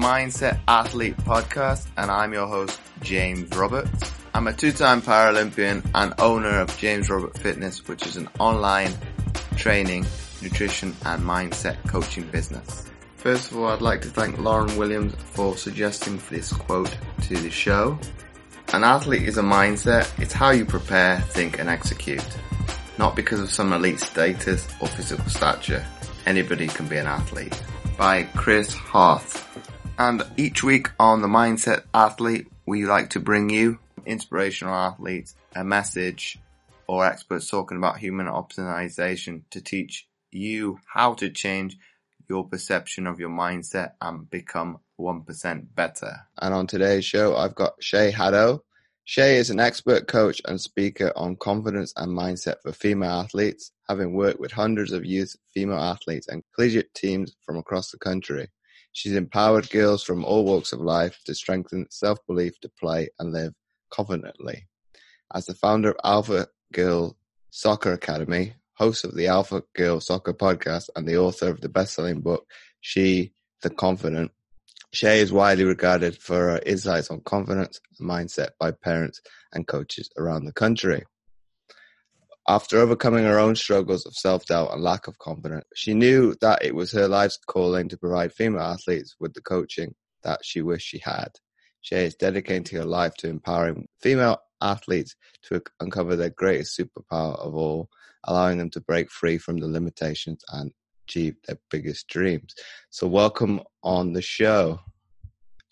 Mindset Athlete podcast, and I'm your host, James Roberts. I'm a two-time Paralympian and owner of James Robert Fitness, which is an online training, nutrition, and mindset coaching business. First of all, I'd like to thank Lauren Williams for suggesting this quote to the show. An athlete is a mindset. It's how you prepare, think, and execute. Not because of some elite status or physical stature. Anybody can be an athlete. By Chris Harth. And each week on the Mindset Athlete, we like to bring you inspirational athletes, a message, or experts talking about human optimization to teach you how to change your perception of your mindset and become 1% better. And on today's show, I've got Shay Haddow. Shay is an expert coach and speaker on confidence and mindset for female athletes, having worked with hundreds of youth female athletes and collegiate teams from across the country. She's empowered girls from all walks of life to strengthen self-belief to play and live confidently. As the founder of Alpha Girl Soccer Academy, host of the Alpha Girl Soccer podcast, and the author of the best-selling book She the Confident, Shay is widely regarded for her insights on confidence and mindset by parents and coaches around the country. After overcoming her own struggles of self-doubt and lack of confidence, she knew that it was her life's calling to provide female athletes with the coaching that she wished she had. She is dedicating her life to empowering female athletes to uncover their greatest superpower of all, allowing them to break free from the limitations and achieve their biggest dreams. So, welcome on the show.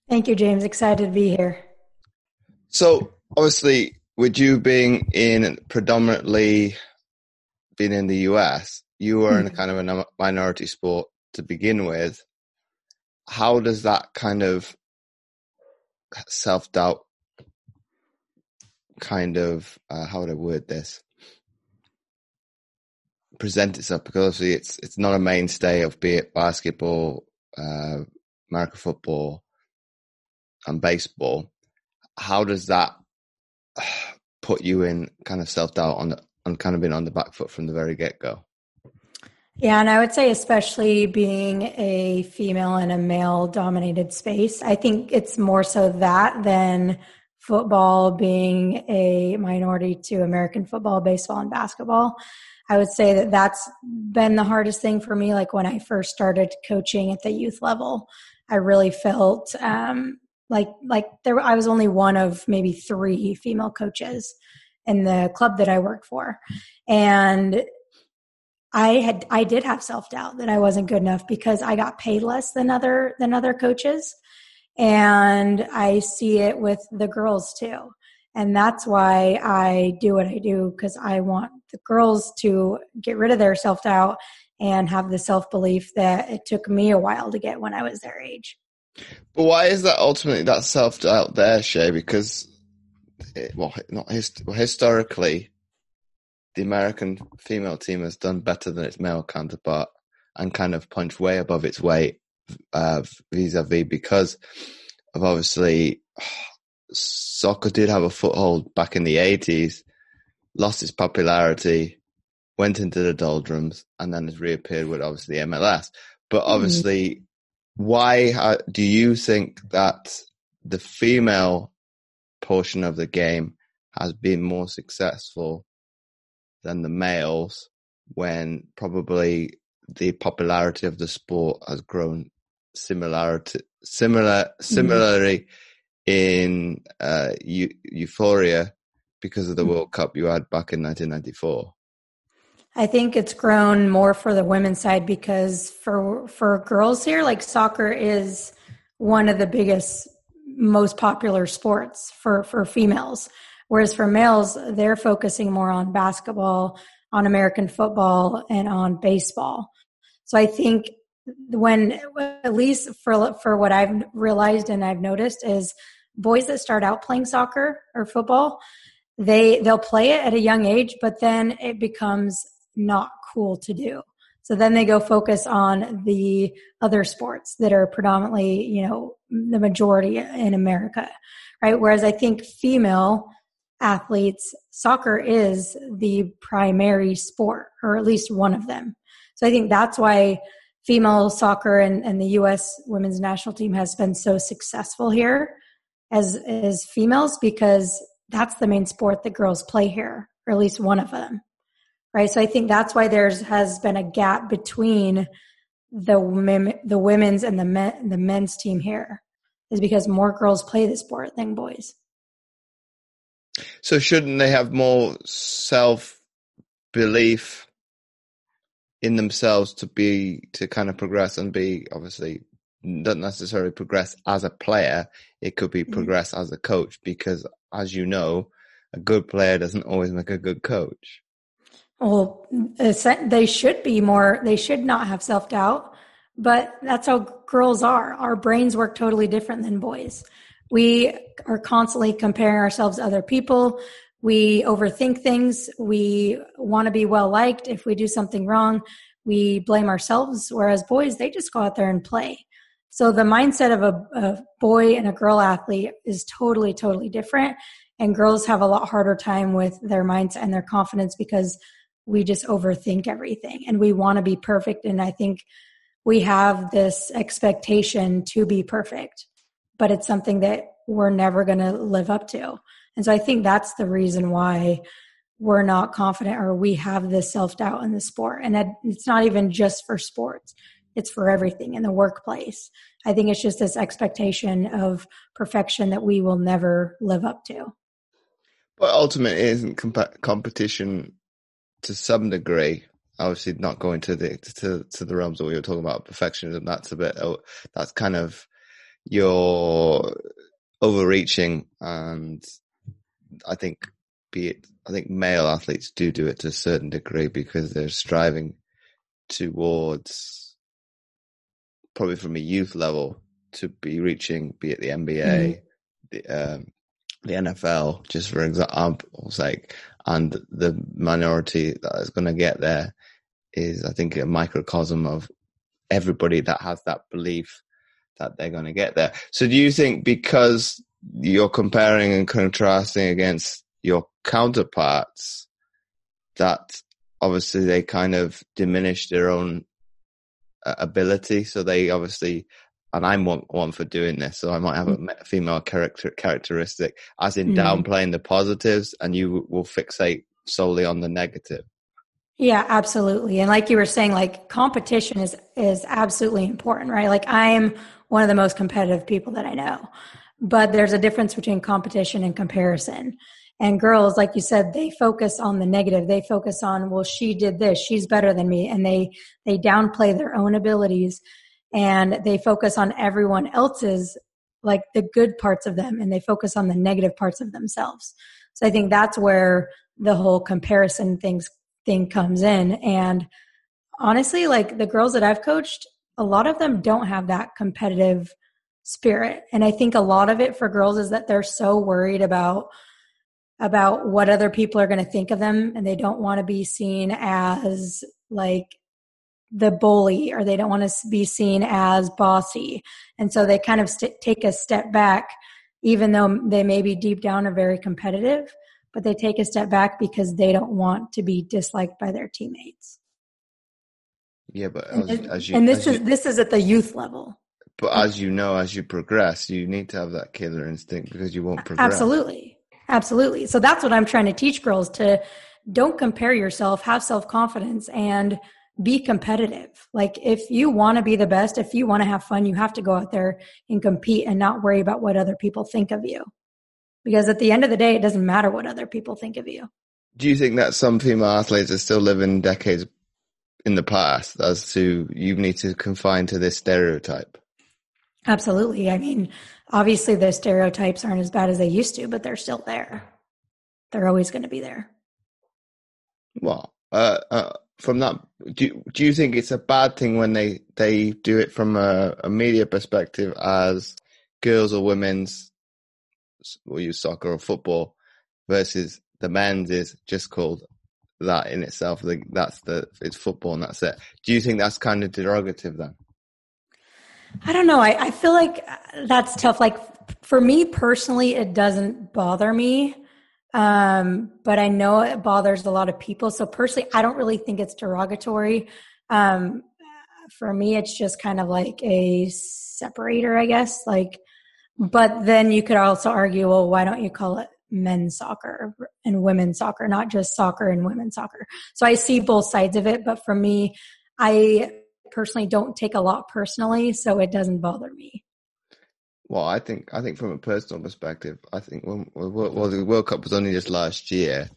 Thank you, James. Excited to be here. So, obviously, with you being in predominantly being in the US, you were mm-hmm. in a mm-hmm. kind of a minority sport to begin with. How does that kind of self doubt kind of uh, how would I word this present itself because obviously it's it's not a mainstay of be it basketball, uh, American football, and baseball. How does that put you in kind of self doubt on on kind of being on the back foot from the very get go? Yeah, and I would say, especially being a female in a male dominated space, I think it's more so that than football being a minority to American football, baseball, and basketball. I would say that that's been the hardest thing for me. Like when I first started coaching at the youth level, I really felt um, like like there I was only one of maybe three female coaches in the club that I worked for, and I had I did have self doubt that I wasn't good enough because I got paid less than other than other coaches, and I see it with the girls too, and that's why I do what I do because I want the girls to get rid of their self doubt and have the self belief that it took me a while to get when I was their age. But why is that ultimately that self doubt there, Shay? Because it, well, not hist- well, historically the American female team has done better than its male counterpart and kind of punched way above its weight uh, vis-a-vis because of obviously soccer did have a foothold back in the 80s, lost its popularity, went into the doldrums, and then has reappeared with obviously MLS. But hmm. obviously, mm. Why uh, do you think that the female portion of the game has been more successful than the males when probably the popularity of the sport has grown similar mm-hmm. similarly mm-hmm. in uh, eu- euphoria because of the mm-hmm. World Cup you had back in 1994. I think it's grown more for the women's side because for for girls here, like soccer is one of the biggest, most popular sports for for females. Whereas for males, they're focusing more on basketball, on American football, and on baseball. So I think when, at least for, for what I've realized and I've noticed is boys that start out playing soccer or football, they, they'll play it at a young age, but then it becomes not cool to do. So then they go focus on the other sports that are predominantly, you know, the majority in America, right? Whereas I think female athletes, soccer is the primary sport, or at least one of them. So I think that's why female soccer and, and the U.S. women's national team has been so successful here as as females because that's the main sport that girls play here, or at least one of them, right? So I think that's why there's has been a gap between the women, the women's and the men, the men's team here, is because more girls play the sport than boys. So shouldn't they have more self belief in themselves to be to kind of progress and be obviously not necessarily progress as a player it could be mm-hmm. progress mm-hmm. as a coach because as you know a good player doesn't always make a good coach well eh, they should be more they should not have self-doubt but that's how girls are our brains work totally different than boys we are constantly comparing ourselves to other people we overthink things. We want to be well liked. If we do something wrong, we blame ourselves. Whereas boys, they just go out there and play. So the mindset of a, a boy and a girl athlete is totally, totally different. And girls have a lot harder time with their mindset and their confidence because we just overthink everything and we want to be perfect. And I think we have this expectation to be perfect, but it's something that we're never going to live up to. And so I think that's the reason why we're not confident or we have this self doubt in the sport. And it's not even just for sports, it's for everything in the workplace. I think it's just this expectation of perfection that we will never live up to. But ultimately, isn't comp- competition to some degree? Obviously, not going to the to to the realms that we were talking about perfectionism. That's a bit. Oh, that's kind of your overreaching and I think be it I think male athletes do do it to a certain degree because they're striving towards probably from a youth level to be reaching be it the NBA, mm-hmm. the um, the NFL, just for example's sake, and the minority that is going to get there is, I think, a microcosm of everybody that has that belief that they're going to get there. So, do you think because you're comparing and contrasting against your counterparts that obviously they kind of diminish their own uh, ability. So they obviously, and I'm one, one for doing this. So I might have a mm. female character characteristic, as in mm. downplaying the positives, and you will fixate solely on the negative. Yeah, absolutely. And like you were saying, like competition is is absolutely important, right? Like I'm one of the most competitive people that I know but there's a difference between competition and comparison and girls like you said they focus on the negative they focus on well she did this she's better than me and they they downplay their own abilities and they focus on everyone else's like the good parts of them and they focus on the negative parts of themselves so i think that's where the whole comparison things thing comes in and honestly like the girls that i've coached a lot of them don't have that competitive spirit. And I think a lot of it for girls is that they're so worried about about what other people are going to think of them and they don't want to be seen as like the bully or they don't want to be seen as bossy. And so they kind of st- take a step back even though they may be deep down are very competitive, but they take a step back because they don't want to be disliked by their teammates. Yeah, but as, and, as you, and this is you, this is at the youth level. But as you know, as you progress, you need to have that killer instinct because you won't progress. Absolutely. Absolutely. So that's what I'm trying to teach girls to don't compare yourself, have self confidence, and be competitive. Like if you want to be the best, if you want to have fun, you have to go out there and compete and not worry about what other people think of you. Because at the end of the day, it doesn't matter what other people think of you. Do you think that some female athletes are still living decades in the past as to you need to confine to this stereotype? Absolutely. I mean, obviously the stereotypes aren't as bad as they used to, but they're still there. They're always going to be there. Well, uh, uh, from that, do do you think it's a bad thing when they they do it from a, a media perspective as girls or women's, we'll use soccer or football, versus the men's is just called that in itself. That's the it's football and that's it. Do you think that's kind of derogative then? I don't know. I, I feel like uh, that's tough. Like for me personally, it doesn't bother me. Um, but I know it bothers a lot of people. So personally, I don't really think it's derogatory. Um, for me, it's just kind of like a separator, I guess. Like, but then you could also argue, well, why don't you call it men's soccer and women's soccer, not just soccer and women's soccer? So I see both sides of it, but for me, I personally don't take a lot personally, so it doesn't bother me. Well, I think I think from a personal perspective, I think when well, the World Cup was only just last year.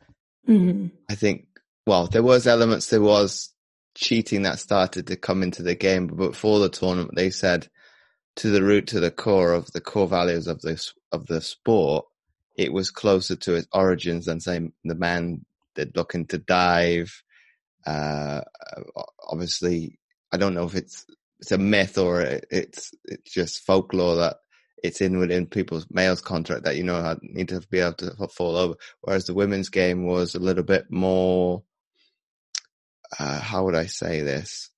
Mm-hmm. I think well, there was elements, there was cheating that started to come into the game, but before the tournament, they said to the root, to the core of the core values of this of the sport, it was closer to its origins than saying the man that looking to dive. Uh, obviously, I don't know if it's it's a myth or it's it's just folklore that it's in within people's males contract that you know need to be able to fall over. Whereas the women's game was a little bit more. Uh, how would I say this?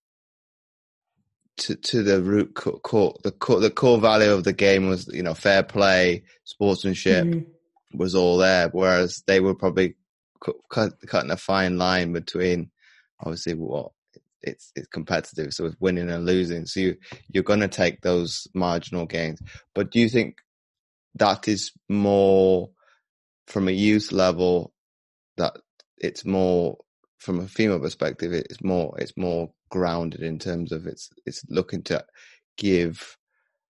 To to the root core, the core the core value of the game was you know fair play, sportsmanship mm-hmm. was all there. Whereas they were probably cut, cutting a fine line between obviously what it's it's competitive, so it's winning and losing. So you you're to take those marginal gains. But do you think that is more from a youth level that it's more from a female perspective? It's more it's more grounded in terms of it's it's looking to give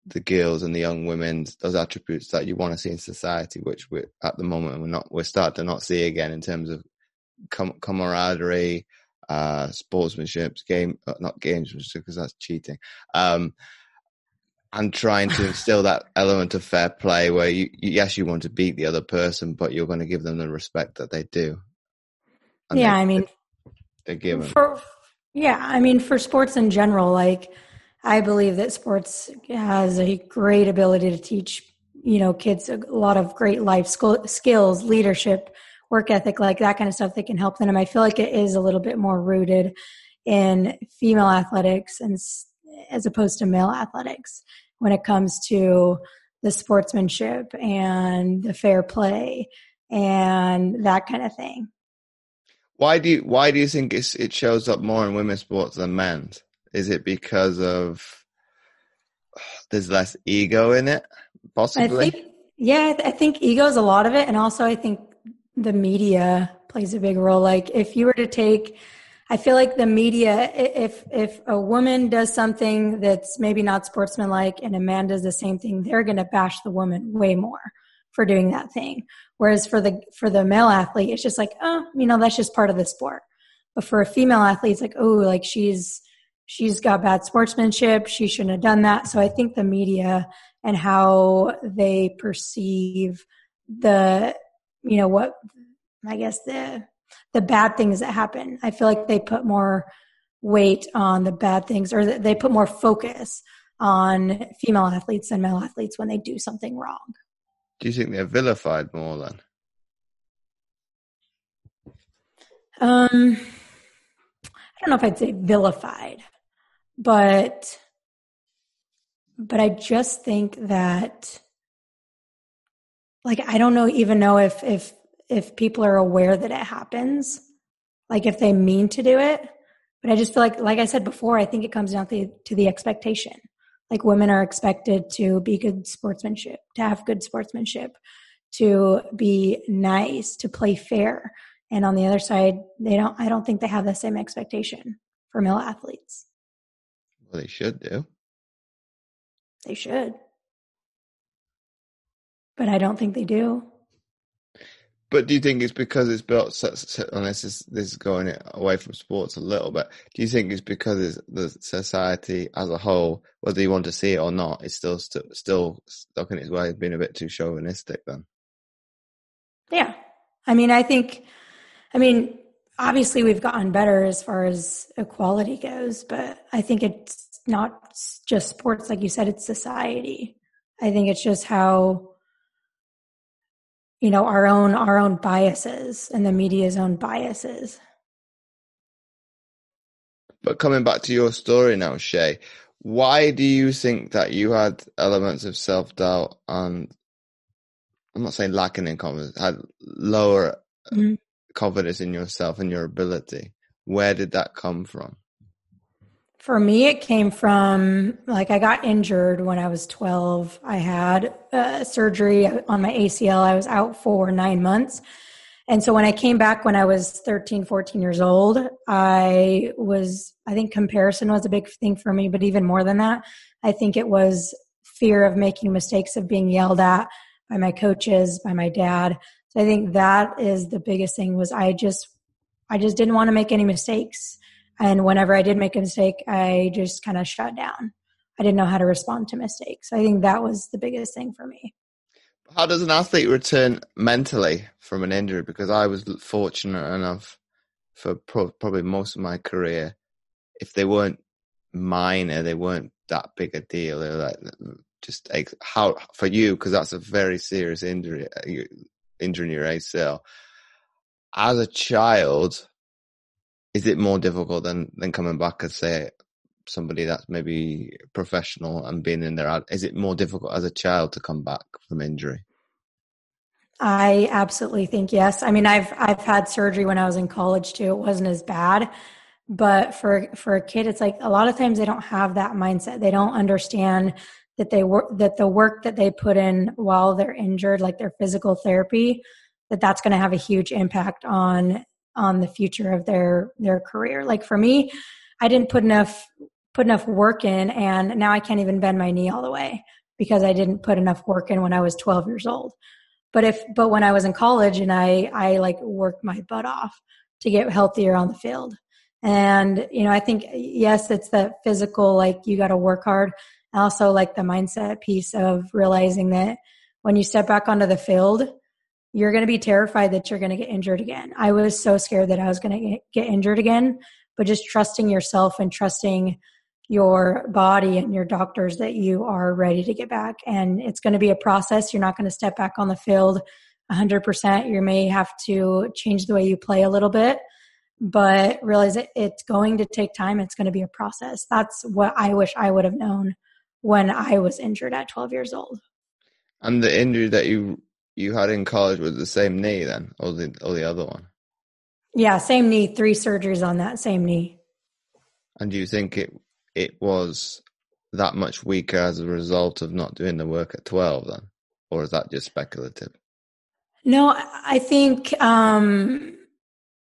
the girls and the young women those attributes that you want to see in society, which we at the moment we're not we're starting to not see again in terms of com- camaraderie, uh, sportsmanship, game, uh, not gamesmanship because that's cheating. Um, and trying to instill that element of fair play where you, yes, you want to beat the other person, but you're going to give them the respect that they do. And yeah, they, I mean, they're given. For, yeah, I mean, for sports in general, like, I believe that sports has a great ability to teach, you know, kids a lot of great life skills, leadership, work ethic, like that kind of stuff that can help them. I feel like it is a little bit more rooted in female athletics and as opposed to male athletics when it comes to the sportsmanship and the fair play and that kind of thing. Why do you why do you think it shows up more in women's sports than men's? Is it because of there's less ego in it? Possibly. I think, yeah, I think ego is a lot of it, and also I think the media plays a big role. Like if you were to take, I feel like the media, if if a woman does something that's maybe not sportsmanlike and a man does the same thing, they're going to bash the woman way more for doing that thing. Whereas for the for the male athlete, it's just like, oh, you know, that's just part of the sport. But for a female athlete, it's like, oh, like she's she's got bad sportsmanship. She shouldn't have done that. So I think the media and how they perceive the you know what i guess the the bad things that happen. I feel like they put more weight on the bad things or they put more focus on female athletes than male athletes when they do something wrong. Do you think they're vilified more then? Um i don't know if i'd say vilified but but i just think that like I don't know even know if if if people are aware that it happens, like if they mean to do it. But I just feel like, like I said before, I think it comes down to, the to the expectation. Like women are expected to be good sportsmanship, to have good sportsmanship, to be nice, to play fair. And on the other side, they don't. I don't think they have the same expectation for male athletes. Well, they should do. They should but I don't think they do. But do you think it's because it's built? On this is this is going away from sports a little bit. Do you think it's because it's the society as a whole, whether you want to see it or not, is still still still stuck in its way, being a bit too chauvinistic? Then, yeah, I mean, I think, I mean, obviously we've gotten better as far as equality goes, but I think it's not just sports, like you said, it's society. I think it's just how you know our own our own biases and the media's own biases. But coming back to your story now shay why do you think that you had elements of self-doubt and i'm not saying lacking in confidence had lower mm-hmm. confidence in yourself and your ability? Where did that come from For me, it came from like I got injured when I was 12. I had uh, surgery on my ACL. I was out for nine months. And so when I came back when I was 13, 14 years old, I was, I think comparison was a big thing for me, but even more than that, I think it was fear of making mistakes, of being yelled at by my coaches, by my dad. So I think that is the biggest thing was I just, I just didn't want to make any mistakes. And whenever I did make a mistake, I just kind of shut down. I didn't know how to respond to mistakes. I think that was the biggest thing for me. How does an athlete return mentally from an injury? Because I was fortunate enough for pro- probably most of my career, if they weren't minor, they weren't that big a deal. They're like just how for you because that's a very serious injury, uh, injury in your ACL. As a child, is it more difficult than than coming back and say somebody that's maybe professional and being in there? Is it more difficult as a child to come back from injury? I absolutely think yes. I mean, I've I've had surgery when I was in college too. It wasn't as bad, but for for a kid, it's like a lot of times they don't have that mindset. They don't understand that they work that the work that they put in while they're injured, like their physical therapy, that that's going to have a huge impact on on the future of their their career. Like for me, I didn't put enough put enough work in, and now I can't even bend my knee all the way because I didn't put enough work in when I was 12 years old. But if but when I was in college and I I like worked my butt off to get healthier on the field. And you know, I think yes, it's the physical like you got to work hard. Also like the mindset piece of realizing that when you step back onto the field, you're going to be terrified that you're going to get injured again. I was so scared that I was going to get injured again, but just trusting yourself and trusting your body and your doctors that you are ready to get back. And it's going to be a process. You're not going to step back on the field 100%. You may have to change the way you play a little bit, but realize it's going to take time. It's going to be a process. That's what I wish I would have known when I was injured at 12 years old. And the injury that you you had in college was the same knee then, or the or the other one? Yeah, same knee. Three surgeries on that same knee. And do you think it it was that much weaker as a result of not doing the work at 12 then? Or is that just speculative? No, I think um,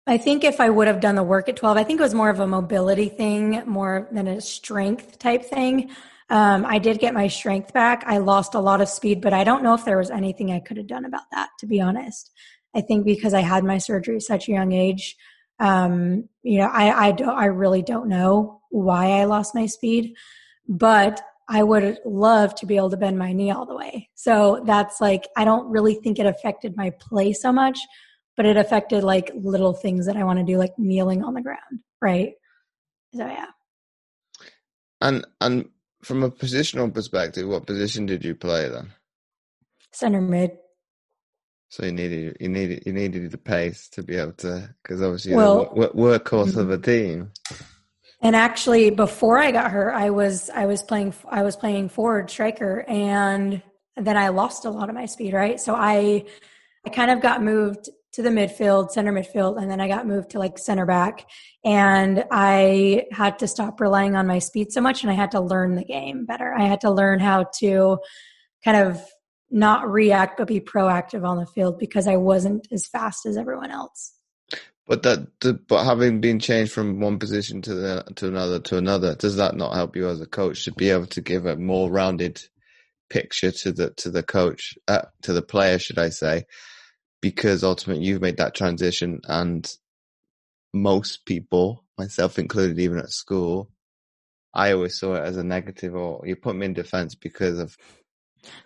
I think if I would have done the work at 12, I think it was more of a mobility thing more than a strength type thing. Um, I did get my strength back. I lost a lot of speed, but I don't know if there was anything I could have done about that, to be honest. I think because I had my surgery at such a young age, um, you know, I, I don't, I really don't know why I lost my speed, but I would love to be able to bend my knee all the way. So that's like, I don't really think it affected my play so much, but it affected like little things that I want to do, like kneeling on the ground. Right. So yeah. And, and from a positional perspective, what position did you play then? Center mid. So you needed you needed you needed the pace to be able to because obviously well, the workhorse mm-hmm. of a team. And actually, before I got hurt, I was I was playing I was playing forward striker, and then I lost a lot of my speed. Right, so I I kind of got moved to the midfield, center midfield, and then I got moved to like center back. And I had to stop relying on my speed so much, and I had to learn the game better. I had to learn how to kind of not react but be proactive on the field because I wasn't as fast as everyone else. But that, but having been changed from one position to the to another to another, does that not help you as a coach to be able to give a more rounded picture to the to the coach uh, to the player, should I say? Because ultimately, you've made that transition, and most people, myself included, even at school, I always saw it as a negative, or you put me in defense because of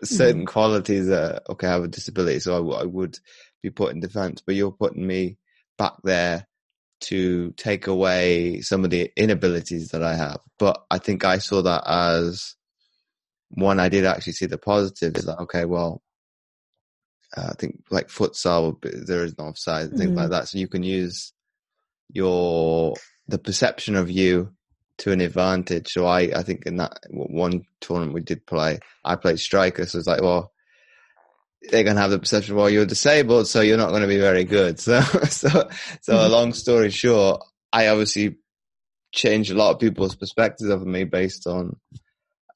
certain mm-hmm. qualities that okay, I have a disability, so I, w- I would be put in defense. But you're putting me back there to take away some of the inabilities that I have. But I think I saw that as one. I did actually see the positives. Like okay, well, uh, I think like futsal, there is no offside, things mm-hmm. like that. So you can use your the perception of you to an advantage. So I, I think in that one tournament we did play, I played striker. So it's like, well, they're going to have the perception, well, you're disabled, so you're not going to be very good. So, so, so mm-hmm. a long story short, I obviously changed a lot of people's perspectives of me based on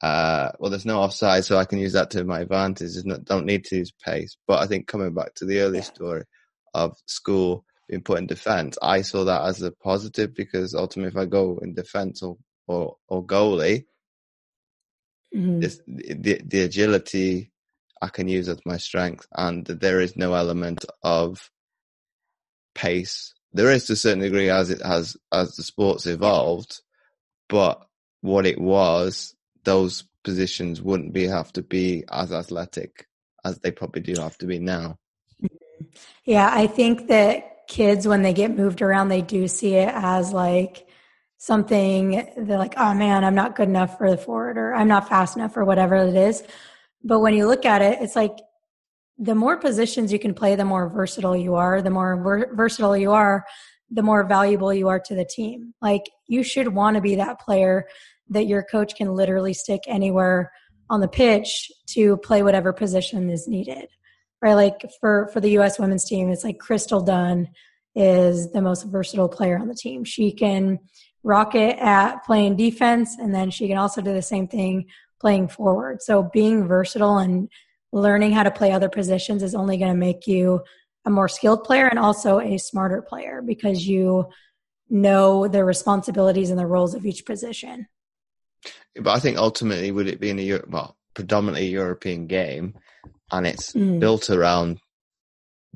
uh, well, there's no offside, so I can use that to my advantage. Not, don't need to use pace. But I think coming back to the early yeah. story of school being put in defence, I saw that as a positive because ultimately, if I go in defence or, or, or goalie, mm-hmm. this, the, the agility I can use as my strength, and there is no element of pace. There is to a certain degree as it has as the sports evolved, but what it was those positions wouldn't be have to be as athletic as they probably do have to be now. Mm-hmm. Yeah, I think that kids when they get moved around, they do see it as like something they're like, oh man, I'm not good enough for the forward or I'm not fast enough or whatever it is. But when you look at it, it's like the more positions you can play, the more versatile you are. The more ver- versatile you are, the more valuable you are to the team. Like you should want to be that player that your coach can literally stick anywhere on the pitch to play whatever position is needed. Right? Like for for the US women's team, it's like Crystal Dunn is the most versatile player on the team. She can rock it at playing defense and then she can also do the same thing playing forward. So being versatile and learning how to play other positions is only going to make you a more skilled player and also a smarter player because you know the responsibilities and the roles of each position. But I think ultimately, would it be in a well, predominantly European game, and it's mm. built around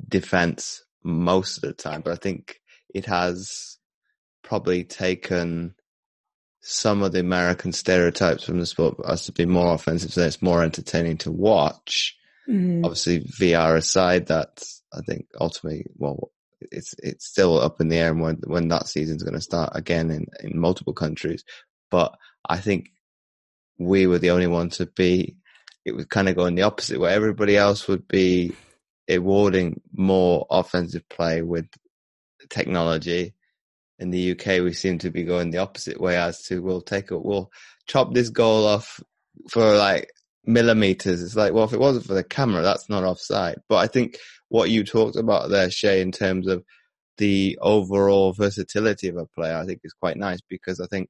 defense most of the time. But I think it has probably taken some of the American stereotypes from the sport as to be more offensive, so it's more entertaining to watch. Mm. Obviously, VR aside, that I think ultimately, well, it's it's still up in the air when when that season's going to start again in in multiple countries. But I think we were the only one to be, it was kind of going the opposite way. Everybody else would be awarding more offensive play with technology. In the UK, we seem to be going the opposite way as to we'll take it, we'll chop this goal off for like millimeters. It's like, well, if it wasn't for the camera, that's not offside. But I think what you talked about there, Shay, in terms of the overall versatility of a player, I think is quite nice because I think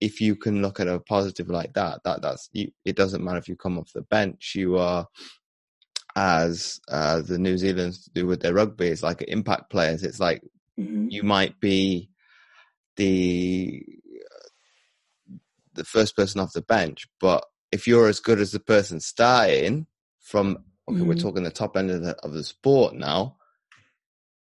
if you can look at a positive like that, that that's you, it doesn't matter if you come off the bench, you are as uh, the New Zealanders do with their rugby. It's like impact players. It's like mm-hmm. you might be the the first person off the bench, but if you're as good as the person starting from, okay, mm-hmm. we're talking the top end of the, of the sport now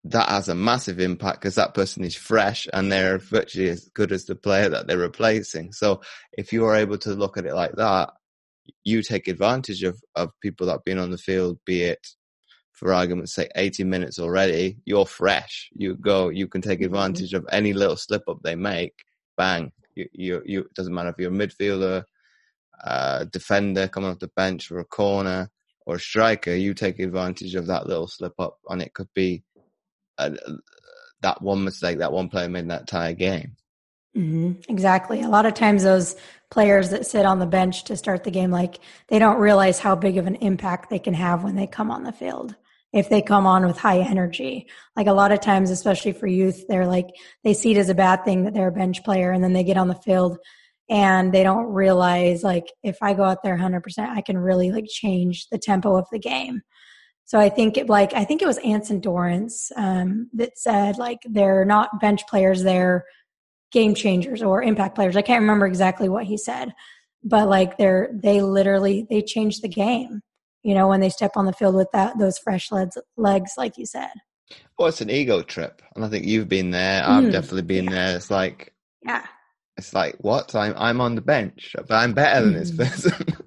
that has a massive impact because that person is fresh and they're virtually as good as the player that they're replacing. So if you're able to look at it like that, you take advantage of, of people that have been on the field, be it for argument's sake, 80 minutes already, you're fresh. You go, you can take mm-hmm. advantage of any little slip up they make. Bang. You, you, you, it doesn't matter if you're a midfielder, uh, defender coming off the bench or a corner or a striker, you take advantage of that little slip up and it could be uh, that one mistake that one player made that entire game. Mm-hmm. Exactly. A lot of times, those players that sit on the bench to start the game, like they don't realize how big of an impact they can have when they come on the field. If they come on with high energy, like a lot of times, especially for youth, they're like they see it as a bad thing that they're a bench player, and then they get on the field and they don't realize like if I go out there 100%, I can really like change the tempo of the game. So I think it, like I think it was Anson Dorrance um, that said like they're not bench players, they're game changers or impact players. I can't remember exactly what he said, but like they're they literally they change the game. You know when they step on the field with that those fresh legs, legs like you said. Well, it's an ego trip, and I think you've been there. I've mm, definitely been yeah. there. It's like yeah, it's like what I'm I'm on the bench, but I'm better than mm. this person.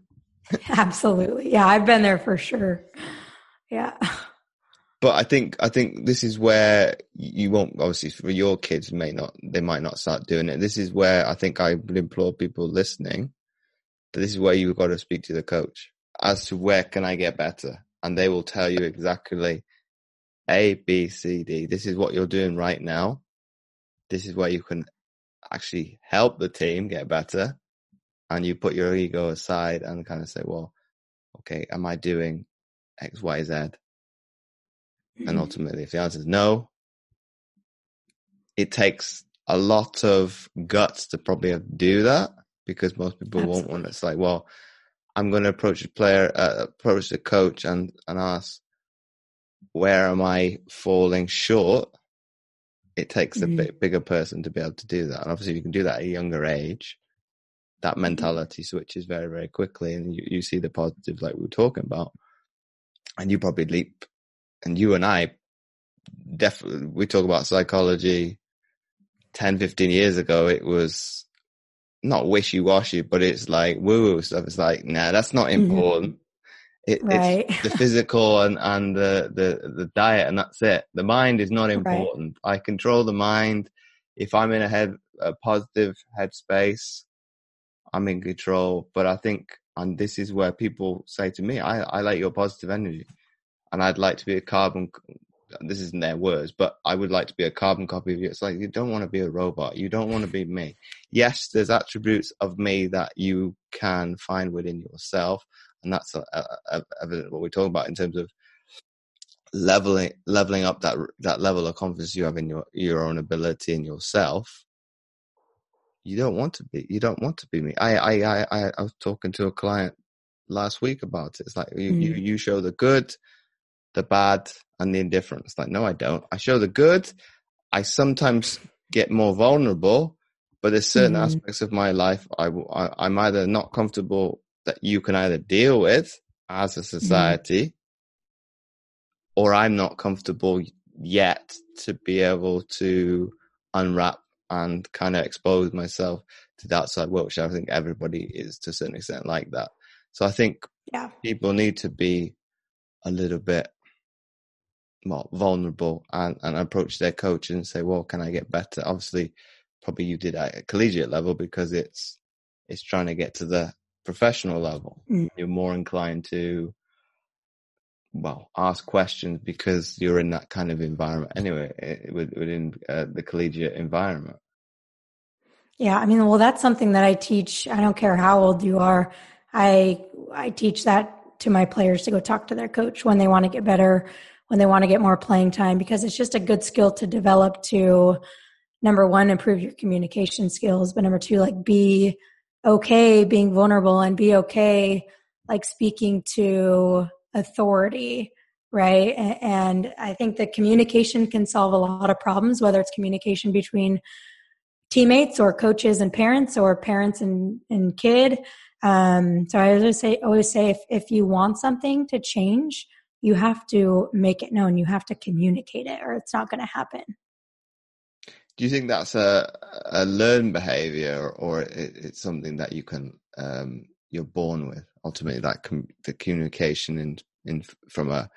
Absolutely, yeah, I've been there for sure. Yeah. But I think I think this is where you won't obviously for your kids may not they might not start doing it. This is where I think I would implore people listening that this is where you've got to speak to the coach as to where can I get better, and they will tell you exactly A, B, C, D. This is what you're doing right now. This is where you can actually help the team get better, and you put your ego aside and kind of say, well, okay, am I doing X, Y, Z? Mm-hmm. And ultimately, if the answer is no, it takes a lot of guts to probably do that because most people Absolutely. won't want. It's like, well, I'm going to approach a player, uh, approach the coach, and and ask, where am I falling short? It takes mm-hmm. a bit bigger person to be able to do that, and obviously, you can do that at a younger age. That mm-hmm. mentality switches very, very quickly, and you, you see the positives like we were talking about. And you probably leap, and you and I definitely we talk about psychology 10, 15 years ago. It was not wishy washy, but it's like woo woo stuff. It's like, nah, that's not mm-hmm. important. Mm-hmm. It, right. It's the physical and, and the, the, the diet and that's it. The mind is not important. Right. I control the mind. If I'm in a head, a positive headspace, I'm in control. But I think, and this is where people say to me, I, I like your positive energy and I'd like to be a carbon this isn't their words, but I would like to be a carbon copy of you. It's like you don't want to be a robot. You don't want to be me. Yes, there's attributes of me that you can find within yourself, and that's a, a, a, what we're talking about in terms of leveling leveling up that that level of confidence you have in your your own ability in yourself. You don't want to be. You don't want to be me. I I I I was talking to a client last week about it. It's like you mm. you, you show the good the bad, and the indifference. Like, no, I don't. I show the good. I sometimes get more vulnerable, but there's certain mm-hmm. aspects of my life I, I, i'm either not comfortable that you can either deal with as a mm-hmm. society, mm-hmm. or I'm not comfortable yet to be able to unwrap and kind of expose myself to the outside world, which I think everybody is to a certain extent like that. So I think yeah. people need to be a little bit more vulnerable and, and approach their coach and say, well, can I get better? Obviously, probably you did at a collegiate level because it's, it's trying to get to the professional level. Mm. You're more inclined to, well, ask questions because you're in that kind of environment anyway, within uh, the collegiate environment. Yeah, I mean, well, that's something that I teach. I don't care how old you are. I I teach that to my players to go talk to their coach when they want to get better when they want to get more playing time because it's just a good skill to develop to number one improve your communication skills but number two like be okay being vulnerable and be okay like speaking to authority right and i think that communication can solve a lot of problems whether it's communication between teammates or coaches and parents or parents and, and kid um, so i always say always say if, if you want something to change you have to make it known. You have to communicate it, or it's not going to happen. Do you think that's a a learned behavior, or it, it's something that you can um, you're born with? Ultimately, that com- the communication in in from a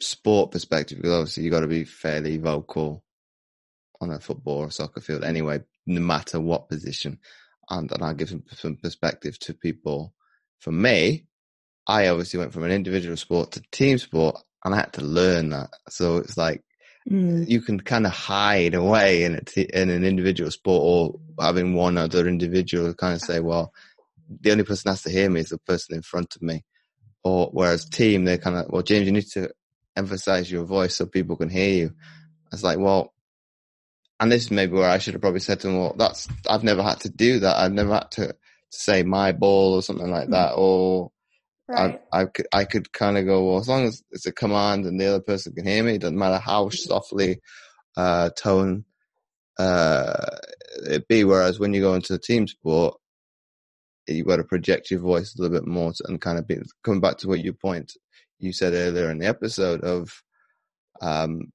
sport perspective, because obviously you got to be fairly vocal on a football or soccer field anyway, no matter what position. And, and I'll give some, some perspective to people. For me, I obviously went from an individual sport to team sport and I had to learn that. So it's like mm. you can kind of hide away in a t- in an individual sport or having one other individual kind of say, well, the only person has to hear me is the person in front of me. Or whereas team, they're kind of, well, James, you need to emphasize your voice so people can hear you. It's like, well, and this is maybe where I should have probably said to them, well, that's, I've never had to do that. I've never had to, to say my ball or something like that. Or, Right. I, I could, I could kind of go, well, as long as it's a command and the other person can hear me, it doesn't matter how softly, uh, tone, uh, it be. Whereas when you go into a team sport, you've got to project your voice a little bit more and kind of be, coming back to what you point, you said earlier in the episode of, um,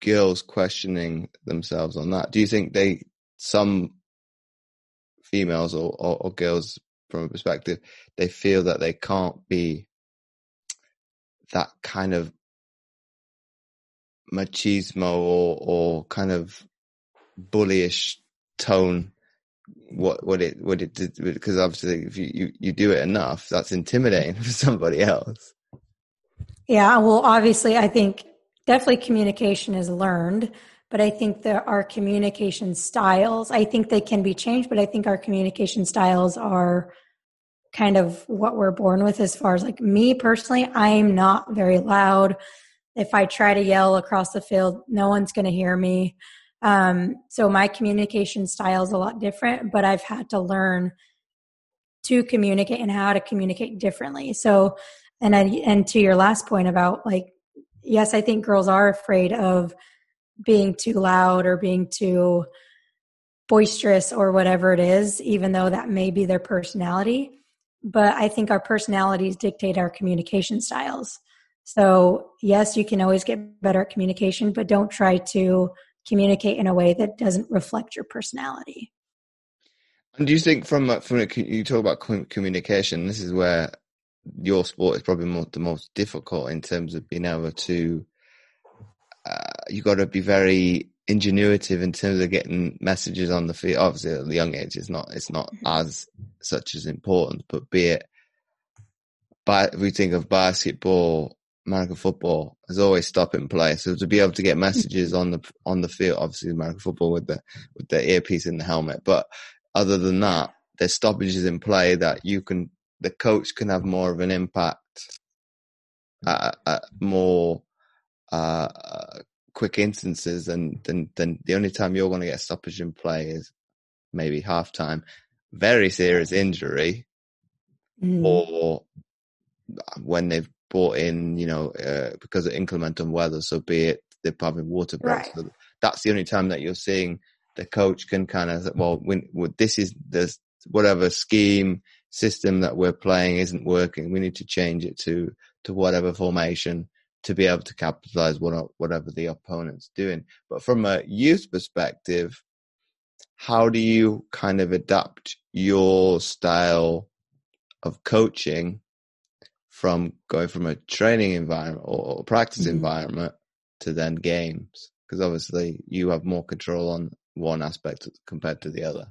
girls questioning themselves on that. Do you think they, some females or, or, or girls from a perspective, they feel that they can't be that kind of machismo or, or kind of bullyish tone what what it what it did because obviously if you, you you do it enough that's intimidating for somebody else yeah well obviously i think definitely communication is learned but i think there are communication styles i think they can be changed but i think our communication styles are kind of what we're born with as far as like me personally, I'm not very loud. If I try to yell across the field, no one's going to hear me. Um, so my communication style is a lot different, but I've had to learn to communicate and how to communicate differently. So, and I, and to your last point about like, yes, I think girls are afraid of being too loud or being too boisterous or whatever it is, even though that may be their personality. But I think our personalities dictate our communication styles. So, yes, you can always get better at communication, but don't try to communicate in a way that doesn't reflect your personality. And do you think from from you talk about communication, this is where your sport is probably more, the most difficult in terms of being able to. Uh, you got to be very ingenuitive in terms of getting messages on the field. Obviously, at the young age, it's not it's not mm-hmm. as such as important, but be it. But if we think of basketball, American football has always stop and play. So to be able to get messages on the on the field, obviously American football with the with the earpiece in the helmet, but other than that, there's stoppages in play that you can the coach can have more of an impact, uh, uh, more uh, quick instances, and then then the only time you're going to get stoppage in play is maybe halftime, very serious injury, mm. or when they've brought in, you know, uh, because of inclement weather, so be it they're having water breaks. Right. So that's the only time that you're seeing the coach can kind of well, when, when this is the whatever scheme system that we're playing isn't working, we need to change it to to whatever formation to be able to capitalize what whatever the opponent's doing. But from a youth perspective, how do you kind of adapt your style of coaching from going from a training environment or practice mm-hmm. environment to then games? Because obviously you have more control on one aspect compared to the other?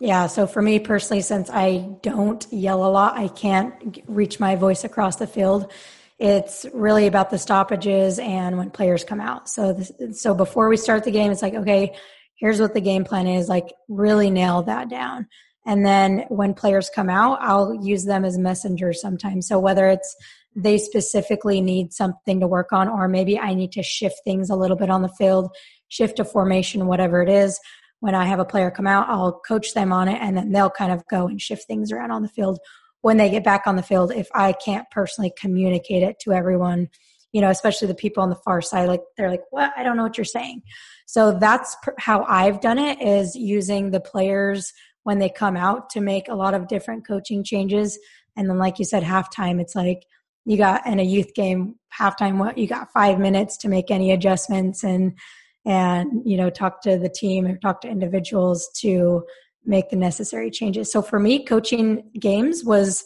Yeah, so for me personally, since I don't yell a lot, I can't reach my voice across the field. It's really about the stoppages and when players come out. So, this, so before we start the game, it's like, okay, here's what the game plan is. Like, really nail that down. And then when players come out, I'll use them as messengers sometimes. So whether it's they specifically need something to work on, or maybe I need to shift things a little bit on the field shift a formation, whatever it is. When I have a player come out, I'll coach them on it and then they'll kind of go and shift things around on the field when they get back on the field. If I can't personally communicate it to everyone, you know, especially the people on the far side, like they're like, what? I don't know what you're saying. So that's how I've done it is using the players when they come out to make a lot of different coaching changes. And then, like you said, halftime, it's like you got in a youth game, halftime, what you got five minutes to make any adjustments and and you know talk to the team or talk to individuals to make the necessary changes. So for me coaching games was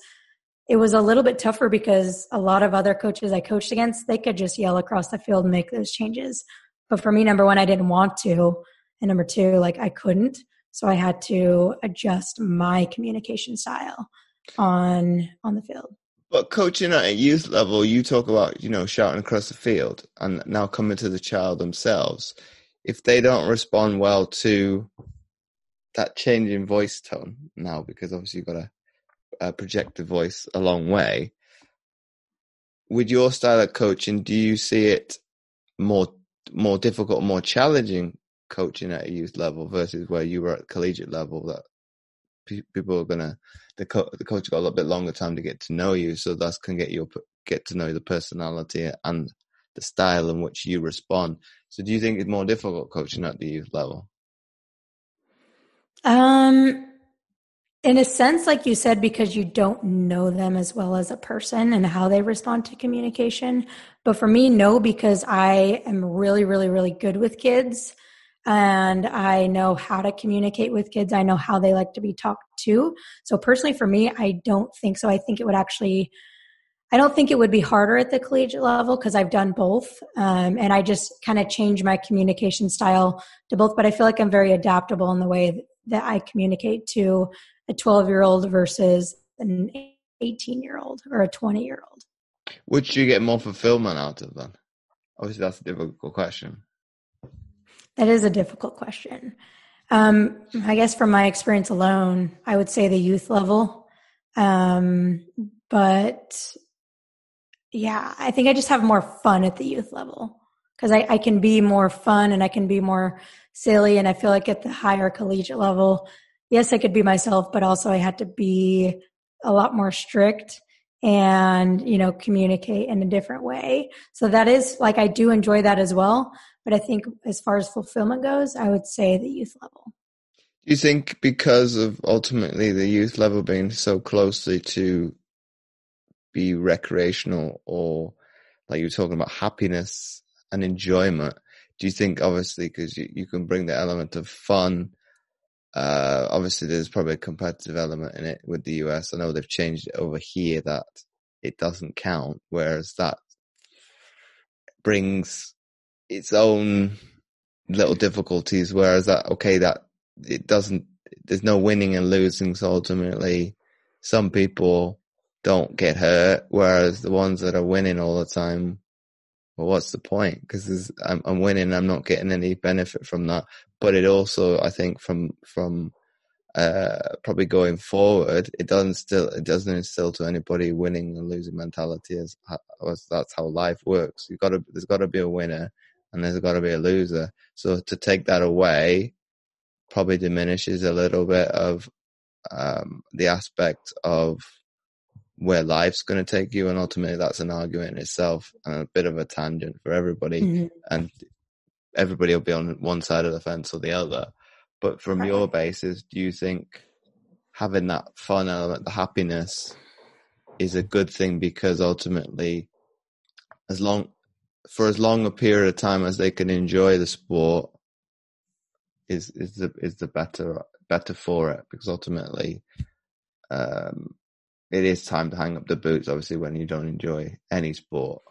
it was a little bit tougher because a lot of other coaches i coached against they could just yell across the field and make those changes. But for me number one i didn't want to. And number two like i couldn't so i had to adjust my communication style on on the field but coaching at a youth level, you talk about, you know, shouting across the field and now coming to the child themselves. If they don't respond well to that change in voice tone now, because obviously you've got to project the voice a long way, with your style of coaching, do you see it more more difficult, more challenging coaching at a youth level versus where you were at collegiate level that people are gonna the, co- the coach got a little bit longer time to get to know you, so thus can get you get to know the personality and the style in which you respond. So, do you think it's more difficult coaching at the youth level? Um, in a sense, like you said, because you don't know them as well as a person and how they respond to communication. But for me, no, because I am really, really, really good with kids and I know how to communicate with kids. I know how they like to be talked to. So personally for me, I don't think so. I think it would actually I don't think it would be harder at the collegiate level because I've done both. Um, and I just kind of change my communication style to both. But I feel like I'm very adaptable in the way that I communicate to a 12 year old versus an 18 year old or a 20 year old. Which you get more fulfillment out of then? Obviously, that's a difficult question. That is a difficult question. Um, I guess from my experience alone, I would say the youth level. Um, but yeah, I think I just have more fun at the youth level. because I, I can be more fun and I can be more silly. And I feel like at the higher collegiate level, yes, I could be myself, but also I had to be a lot more strict and, you know, communicate in a different way. So that is like, I do enjoy that as well. But I think as far as fulfillment goes, I would say the youth level. Do you think because of ultimately the youth level being so closely to be recreational or like you were talking about happiness and enjoyment, do you think obviously because you, you can bring the element of fun uh, obviously, there's probably a competitive element in it with the US. I know they've changed it over here that it doesn't count, whereas that brings its own little difficulties. Whereas that, okay, that it doesn't, there's no winning and losing. So ultimately, some people don't get hurt, whereas the ones that are winning all the time well, what's the point? Because I'm, I'm winning, I'm not getting any benefit from that. But it also, I think, from from uh, probably going forward, it doesn't still it doesn't instill to anybody winning and losing mentality as, as that's how life works. You got to there's got to be a winner and there's got to be a loser. So to take that away probably diminishes a little bit of um, the aspect of where life's going to take you. And ultimately, that's an argument in itself and a bit of a tangent for everybody. Mm-hmm. And everybody will be on one side of the fence or the other. But from right. your basis, do you think having that fun element, the happiness, is a good thing because ultimately, as long for as long a period of time as they can enjoy the sport, is is the is the better better for it because ultimately, um, it is time to hang up the boots, obviously, when you don't enjoy any sport.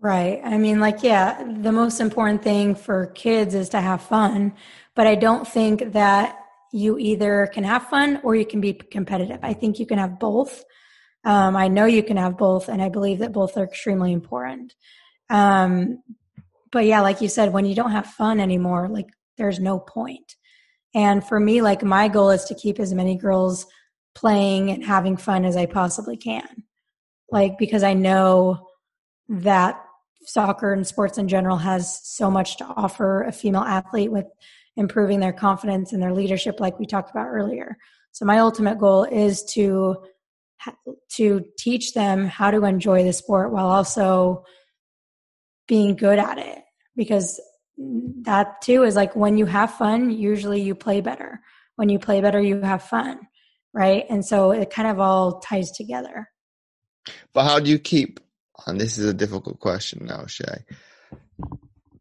Right. I mean, like, yeah, the most important thing for kids is to have fun, but I don't think that you either can have fun or you can be competitive. I think you can have both. Um, I know you can have both, and I believe that both are extremely important. Um, but yeah, like you said, when you don't have fun anymore, like, there's no point. And for me, like, my goal is to keep as many girls playing and having fun as I possibly can. Like, because I know that soccer and sports in general has so much to offer a female athlete with improving their confidence and their leadership, like we talked about earlier. So, my ultimate goal is to to teach them how to enjoy the sport while also being good at it because that too is like when you have fun usually you play better when you play better you have fun right? And so it kind of all ties together. But how do you keep, and this is a difficult question now, Shay,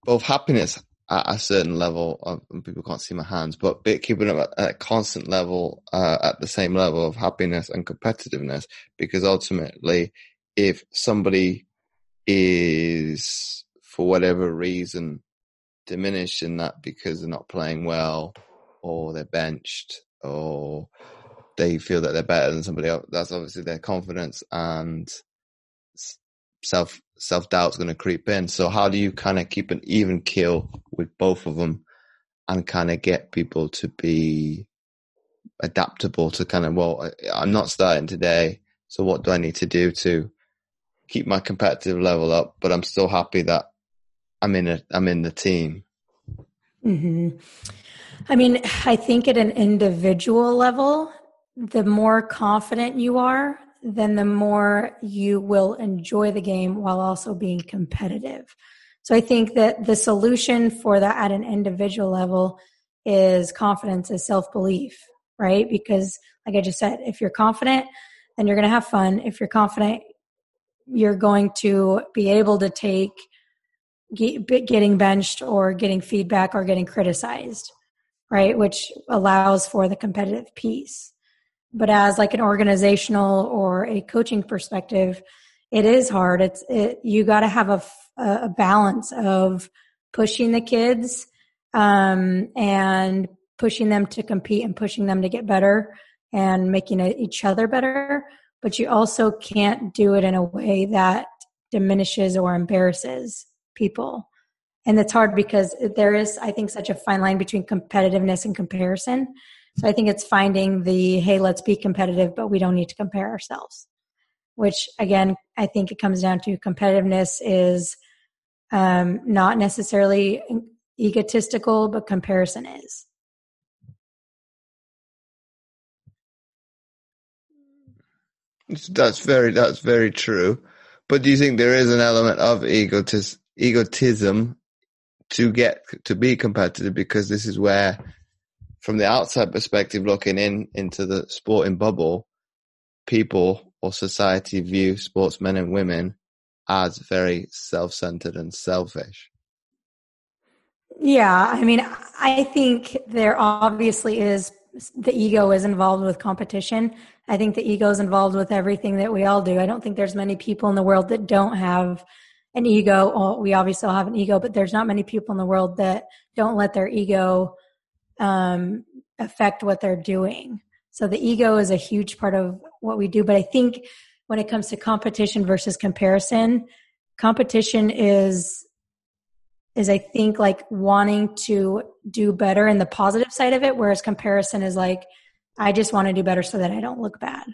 both happiness at a certain level, of, people can't see my hands, but keeping them at a constant level, uh, at the same level of happiness and competitiveness, because ultimately, if somebody is, for whatever reason, diminished in that because they're not playing well, or they're benched, or they feel that they're better than somebody else. That's obviously their confidence and self self doubt's going to creep in. So how do you kind of keep an even keel with both of them and kind of get people to be adaptable to kind of well, I'm not starting today, so what do I need to do to keep my competitive level up? But I'm still happy that I'm in a I'm in the team. hmm I mean, I think at an individual level, the more confident you are, then the more you will enjoy the game while also being competitive. So I think that the solution for that at an individual level is confidence, is self belief, right? Because, like I just said, if you're confident, then you're going to have fun. If you're confident, you're going to be able to take getting benched or getting feedback or getting criticized, right? Which allows for the competitive piece but as like an organizational or a coaching perspective it is hard. It's it, you got to have a, a balance of pushing the kids um, and pushing them to compete and pushing them to get better and making each other better. But you also can't do it in a way that diminishes or embarrasses people. And it's hard because there is i think such a fine line between competitiveness and comparison so I think it's finding the, hey, let's be competitive, but we don't need to compare ourselves. Which again, I think it comes down to competitiveness is um, not necessarily egotistical, but comparison is. That's very that's very true. But do you think there is an element of egotis- egotism to get to be competitive? Because this is where, from the outside perspective, looking in into the sporting bubble, people or society view sportsmen and women as very self-centered and selfish. Yeah, I mean, I think there obviously is the ego is involved with competition. I think the ego is involved with everything that we all do. I don't think there's many people in the world that don't have an ego. Well, we obviously all have an ego, but there's not many people in the world that don't let their ego um, affect what they're doing. So the ego is a huge part of what we do. But I think when it comes to competition versus comparison, competition is is I think like wanting to do better in the positive side of it, whereas comparison is like, I just want to do better so that I don't look bad.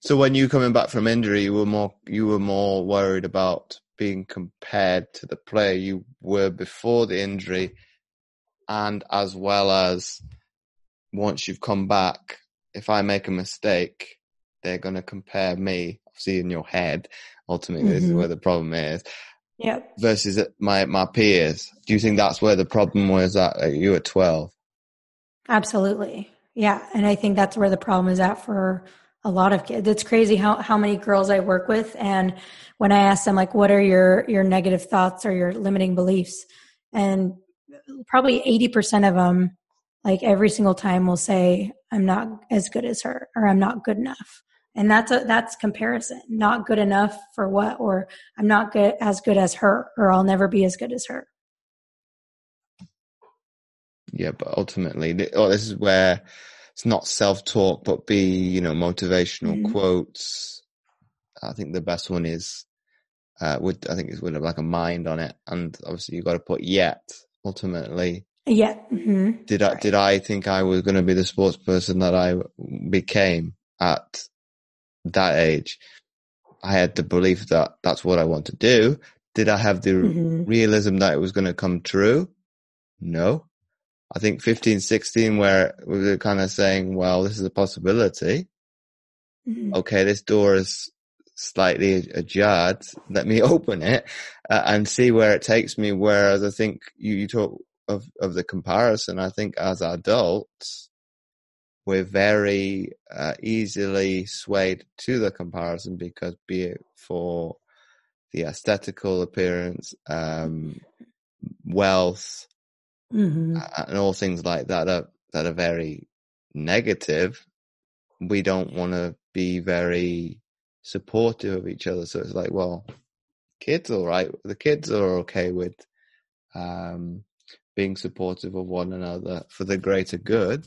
So when you coming back from injury, you were more you were more worried about being compared to the player you were before the injury, and as well as once you've come back, if I make a mistake, they're going to compare me. See in your head, ultimately, mm-hmm. this is where the problem is. Yeah. Versus my my peers. Do you think that's where the problem was at you at twelve? Absolutely. Yeah, and I think that's where the problem is at for a lot of kids. It's crazy how how many girls I work with, and when I ask them like, "What are your your negative thoughts or your limiting beliefs?" and probably eighty percent of them, like every single time, will say, "I'm not as good as her," or "I'm not good enough." and that's a that's comparison. Not good enough for what? Or i'm not good as good as her or i'll never be as good as her. Yeah but ultimately oh, this is where it's not self-talk but be you know motivational mm-hmm. quotes. I think the best one is uh with i think it's with like a mind on it. And obviously you've got to put yet ultimately yeah mm-hmm. did i did i think i was going to be the sports person that i became at that age, I had the belief that that's what I want to do. Did I have the mm-hmm. realism that it was going to come true? No. I think 15, 16, where we were kind of saying, well, this is a possibility. Mm-hmm. Okay, this door is slightly ajar. Let me open it uh, and see where it takes me. Whereas I think you, you talk of, of the comparison. I think as adults, we're very uh, easily swayed to the comparison because be it for the aesthetical appearance, um, wealth, mm-hmm. and all things like that are, that are very negative. We don't want to be very supportive of each other. So it's like, well, kids, all right. The kids are okay with, um, being supportive of one another for the greater good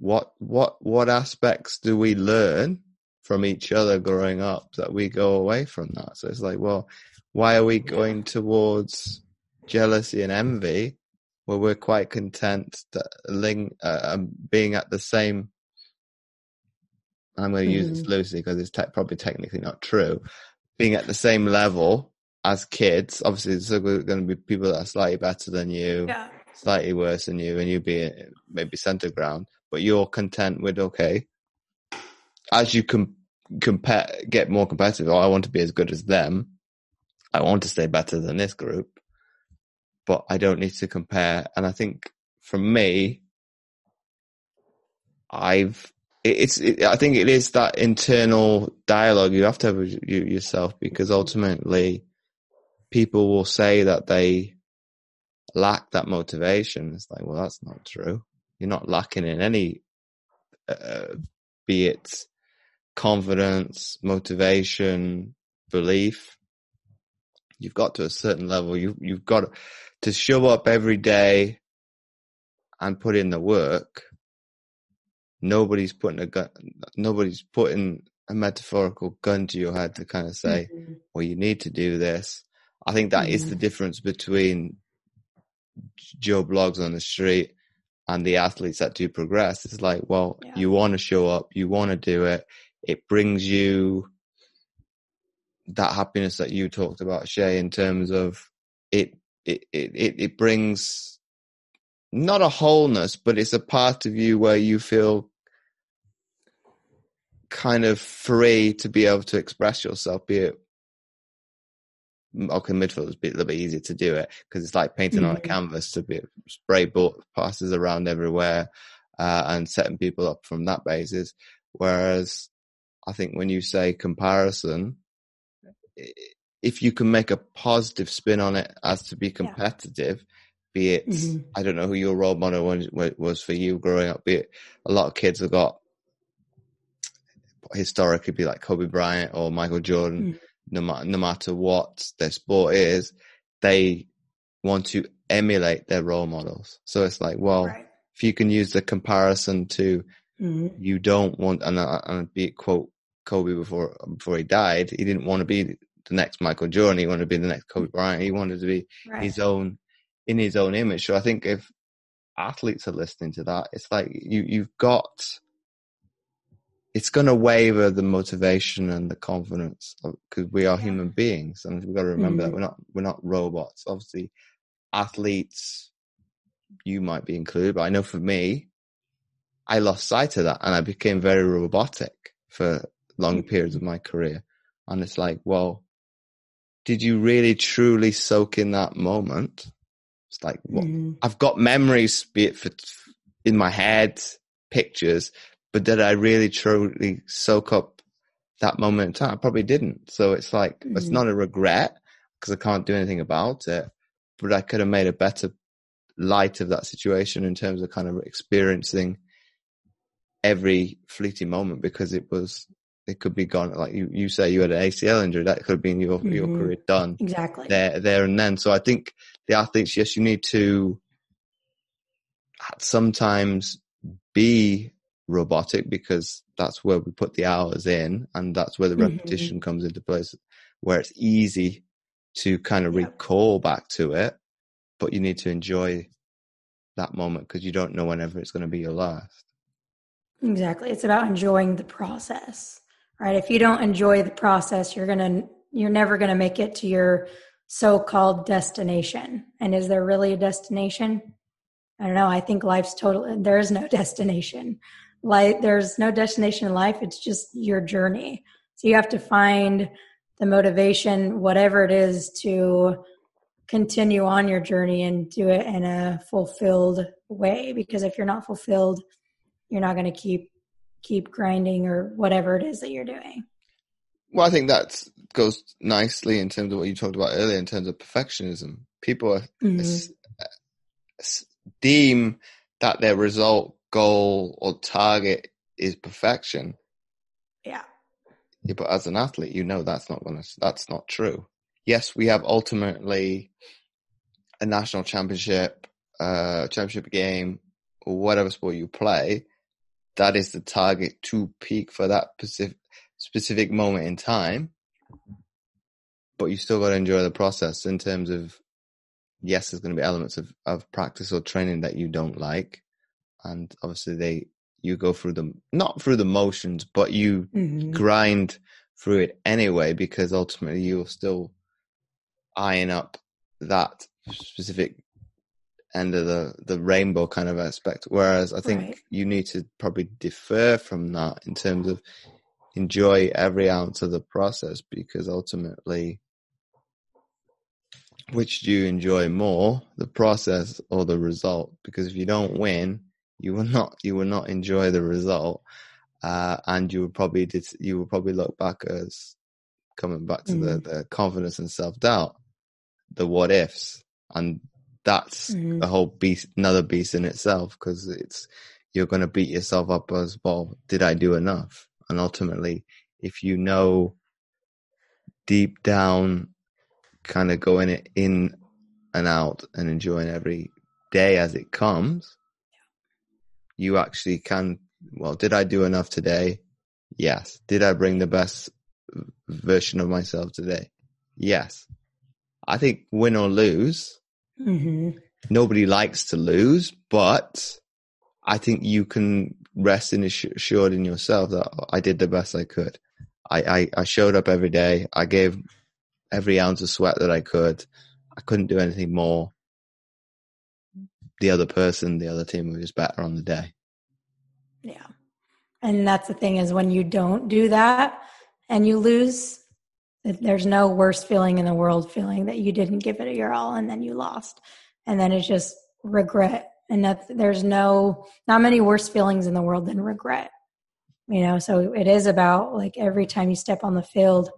what what what aspects do we learn from each other growing up that we go away from that? So it's like, well, why are we going towards jealousy and envy where we're quite content that ling, uh, um, being at the same I'm going to use mm. this loosely because it's te- probably technically not true. Being at the same level as kids, obviously, there's going to be people that are slightly better than you, yeah. slightly worse than you, and you be maybe center ground but you're content with okay. As you com- compare, get more competitive. Oh, I want to be as good as them. I want to stay better than this group, but I don't need to compare. And I think for me, I've it's it, I think it is that internal dialogue you have to have with you, yourself because ultimately people will say that they lack that motivation. It's like, well, that's not true. You're not lacking in any, uh, be it confidence, motivation, belief. You've got to a certain level. You, you've got to show up every day and put in the work. Nobody's putting a gun, nobody's putting a metaphorical gun to your head to kind of say, mm-hmm. well, you need to do this. I think that mm-hmm. is the mm-hmm. difference between Joe Bloggs on the street and the athletes that do progress, it's like, well, yeah. you want to show up, you want to do it. It brings you that happiness that you talked about, Shay, in terms of it, it, it, it, it brings not a wholeness, but it's a part of you where you feel kind of free to be able to express yourself, be it okay, midfield is a, bit, a little bit easier to do it because it's like painting mm-hmm. on a mm-hmm. canvas to be spray ball passes around everywhere uh, and setting people up from that basis. Whereas I think when you say comparison, if you can make a positive spin on it as to be competitive, yeah. Be it, mm-hmm. I don't know who your role model was, was for you growing up, be it a lot of kids have got historically be like Kobe Bryant or Michael Jordan. Mm no matter no matter what their sport is, they want to emulate their role models. So it's like, well, right. if you can use the comparison to mm-hmm. you don't want and uh, and be quote Kobe before before he died, he didn't want to be the next Michael Jordan. He wanted to be the next Kobe Bryant. He wanted to be right. his own in his own image. So I think if athletes are listening to that, it's like you you've got it's going to waver the motivation and the confidence because we are human beings and we've got to remember mm-hmm. that we're not we're not robots obviously athletes you might be included but i know for me i lost sight of that and i became very robotic for long mm-hmm. periods of my career and it's like well did you really truly soak in that moment it's like well, mm-hmm. i've got memories be it for in my head pictures but did I really truly soak up that moment in time? I probably didn't. So it's like, mm-hmm. it's not a regret because I can't do anything about it, but I could have made a better light of that situation in terms of kind of experiencing every fleeting moment because it was, it could be gone. Like you, you say you had an ACL injury, that could have been your, mm-hmm. your career done. Exactly. There, there and then. So I think the athletes, yes, you need to sometimes be robotic because that's where we put the hours in and that's where the mm-hmm. repetition comes into place where it's easy to kind of recall back to it but you need to enjoy that moment because you don't know whenever it's going to be your last. Exactly. It's about enjoying the process right? If you don't enjoy the process you're going to you're never going to make it to your so-called destination. And is there really a destination? I don't know. I think life's total there is no destination. Like there's no destination in life. It's just your journey. So you have to find the motivation whatever it is to continue on your journey and do it in a fulfilled way. Because if you're not fulfilled you're not going to keep keep grinding or whatever it is that you're doing well i think that goes nicely in terms of what you talked about earlier in terms of perfectionism people are, mm-hmm. deem that their result goal or target is perfection. Yeah. yeah. But as an athlete, you know that's not gonna that's not true. Yes, we have ultimately a national championship, uh championship game, or whatever sport you play. That is the target to peak for that specific specific moment in time. But you still got to enjoy the process in terms of yes, there's going to be elements of, of practice or training that you don't like and obviously they you go through them not through the motions, but you mm-hmm. grind through it anyway because ultimately you'll still eyeing up that specific end of the the rainbow kind of aspect. Whereas I think right. you need to probably defer from that in terms of enjoy every ounce of the process because ultimately which do you enjoy more the process or the result because if you don't win you will not you will not enjoy the result, uh, and you will probably did you will probably look back as coming back to mm. the, the confidence and self doubt, the what ifs, and that's mm. a whole beast, another beast in itself because it's you're going to beat yourself up as well. Did I do enough? And ultimately, if you know deep down, kind of going in and out and enjoying every day as it comes, you actually can. Well, did I do enough today? Yes. Did I bring the best version of myself today? Yes. I think win or lose, mm-hmm. nobody likes to lose, but I think you can rest in assured in yourself that I did the best I could. I, I, I showed up every day. I gave every ounce of sweat that I could. I couldn't do anything more. The other person, the other team was better on the day. Yeah. And that's the thing is when you don't do that and you lose, there's no worse feeling in the world feeling that you didn't give it your all and then you lost. And then it's just regret. And that there's no, not many worse feelings in the world than regret. You know, so it is about like every time you step on the field,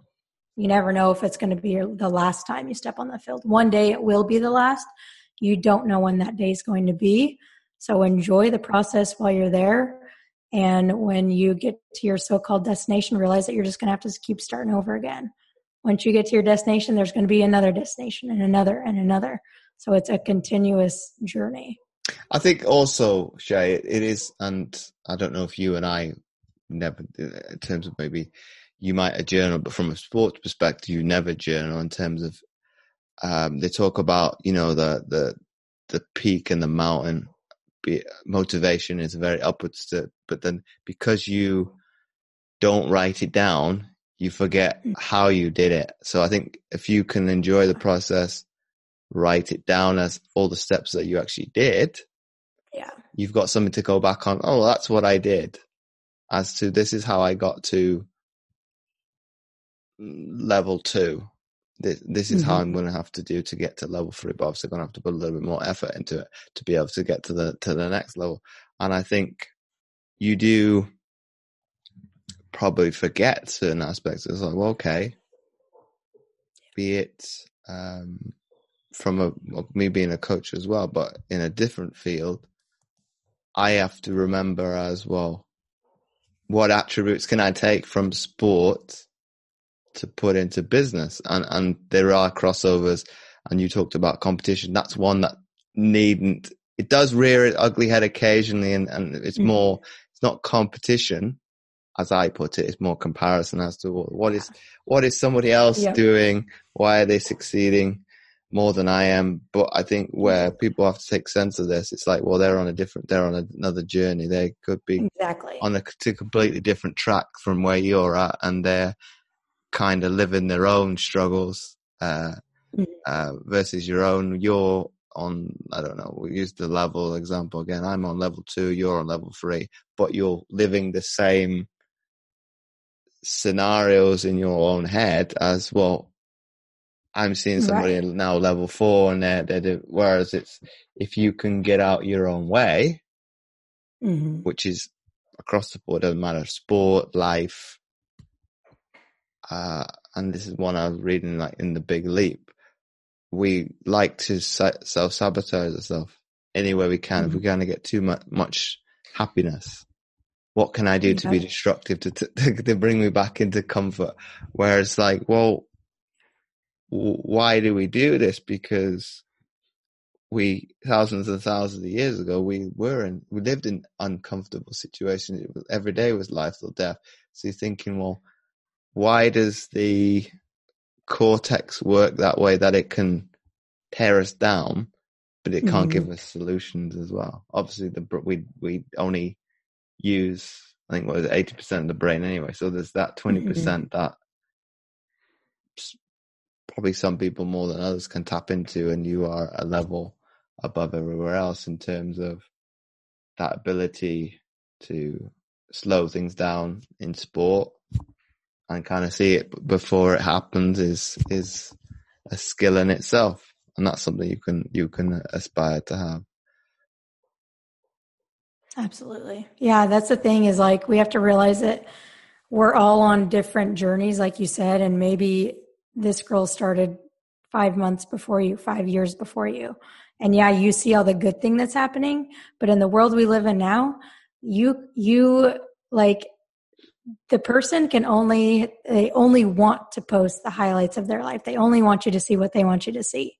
you never know if it's going to be the last time you step on the field. One day it will be the last. You don't know when that day is going to be. So enjoy the process while you're there. And when you get to your so called destination, realize that you're just going to have to keep starting over again. Once you get to your destination, there's going to be another destination and another and another. So it's a continuous journey. I think also, Shay, it is, and I don't know if you and I never, in terms of maybe you might a journal, but from a sports perspective, you never journal in terms of, um, they talk about, you know, the, the, the peak and the mountain be, motivation is very upwards to, but then because you don't write it down, you forget mm. how you did it. So I think if you can enjoy the process, write it down as all the steps that you actually did. Yeah. You've got something to go back on. Oh, that's what I did as to this is how I got to level two this, this is mm-hmm. how I'm going to have to do to get to level three. But obviously, I'm going to have to put a little bit more effort into it to be able to get to the to the next level. And I think you do probably forget certain aspects. It's like, well, okay, be it um, from a me being a coach as well, but in a different field, I have to remember as well what attributes can I take from sport to put into business. And, and there are crossovers and you talked about competition. That's one that needn't, it does rear its ugly head occasionally and, and it's mm-hmm. more, it's not competition as I put it, it's more comparison as to what, what is, what is somebody else doing? Why are they succeeding more than I am? But I think where people have to take sense of this, it's like, well, they're on a different, they're on another journey. They could be exactly on a completely different track from where you're at and they're, kind of living their own struggles uh, mm. uh, versus your own. You're on, I don't know, we use the level example again. I'm on level two, you're on level three, but you're living the same scenarios in your own head as well. I'm seeing somebody right. now level four and they're, they're, whereas it's, if you can get out your own way, mm-hmm. which is across the board, doesn't matter, sport, life, uh, and this is one I was reading like in the Big Leap. We like to self sabotage ourselves anywhere we can. Mm-hmm. If we're going to get too much, much happiness, what can I do to be destructive to, to, to bring me back into comfort? Whereas like, well, why do we do this? Because we thousands and thousands of years ago we were in we lived in uncomfortable situations. every day was life or death. So you're thinking, well, why does the cortex work that way that it can tear us down, but it can't mm. give us solutions as well? Obviously, the we we only use I think what is eighty percent of the brain anyway. So there's that 20 mm-hmm. percent mm-hmm. that probably some people more than others can tap into, and you are a level above everywhere else in terms of that ability to slow things down in sport and kind of see it before it happens is is a skill in itself, and that's something you can you can aspire to have. Absolutely, yeah. That's the thing is like we have to realize that we're all on different journeys, like you said, and maybe this girl started five months before you, five years before you. And yeah, you see all the good thing that's happening, but in the world we live in now, you, you like the person can only they only want to post the highlights of their life. They only want you to see what they want you to see.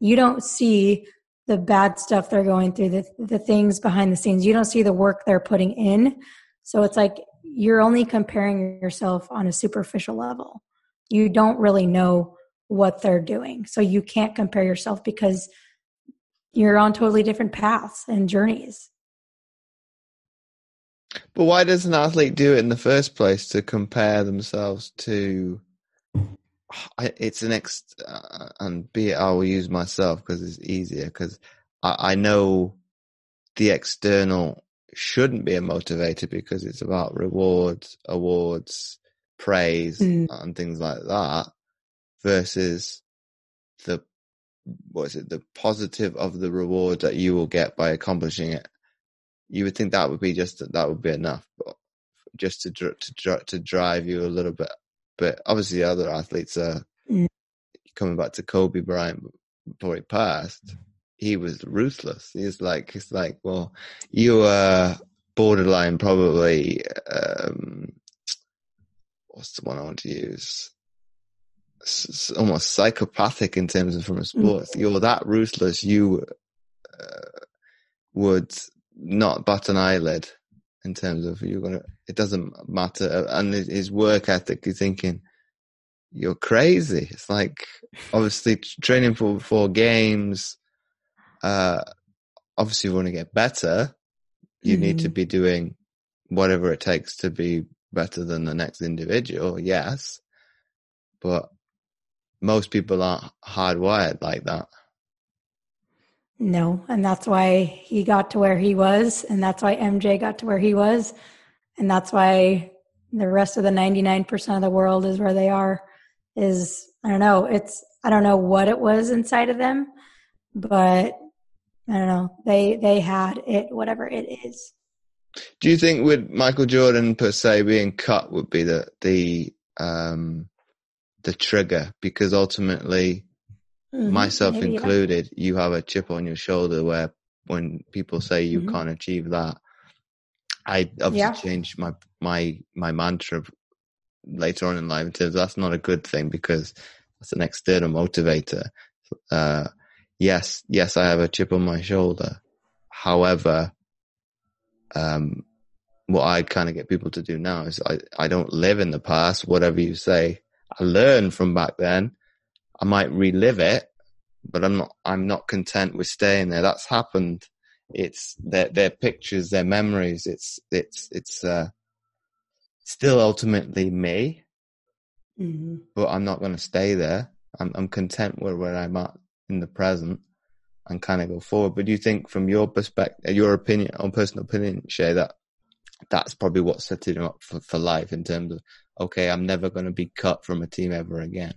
You don't see the bad stuff they're going through the, the things behind the scenes. You don't see the work they're putting in. So it's like you're only comparing yourself on a superficial level you don't really know what they're doing so you can't compare yourself because you're on totally different paths and journeys But why does an athlete do it in the first place to compare themselves to? It's an ex, uh, and be it I will use myself because it's easier because I, I know the external shouldn't be a motivator because it's about rewards, awards, praise, mm. and things like that versus the what is it the positive of the reward that you will get by accomplishing it you would think that would be just that that would be enough but just to to to drive you a little bit but obviously other athletes are mm. coming back to Kobe Bryant before he passed he was ruthless he's like it's like well you are borderline probably um what's the one I want to use It's almost psychopathic in terms of from a sport. Mm. You're that ruthless, you uh, would not bat an eyelid in terms of you're gonna. It doesn't matter, and his work ethic. You're thinking you're crazy. It's like obviously training for for games. Uh, obviously, you want to get better. You mm. need to mm-hmm. be doing whatever it takes to be better than the next individual. Yes, but most people aren't hardwired like that. No, and that's why he got to where he was, and that's why MJ got to where he was, and that's why the rest of the 99% of the world is where they are. Is I don't know, it's I don't know what it was inside of them, but I don't know. They they had it, whatever it is. Do you think with Michael Jordan per se being cut would be the the um the trigger because ultimately, mm-hmm. myself included, you have a chip on your shoulder where when people say you mm-hmm. can't achieve that, I obviously yeah. changed my my my mantra later on in life in terms that's not a good thing because that's an external motivator. Uh, yes, yes, I have a chip on my shoulder. However, um, what I kind of get people to do now is I, I don't live in the past. Whatever you say, I learn from back then. I might relive it, but I'm not, I'm not content with staying there. That's happened. It's their, their pictures, their memories. It's, it's, it's, uh, still ultimately me, mm-hmm. but I'm not going to stay there. I'm, I'm content with where I'm at in the present and kind of go forward. But do you think from your perspective, your opinion, on personal opinion, Shay, that that's probably what setting him up for, for life in terms of okay, I'm never going to be cut from a team ever again.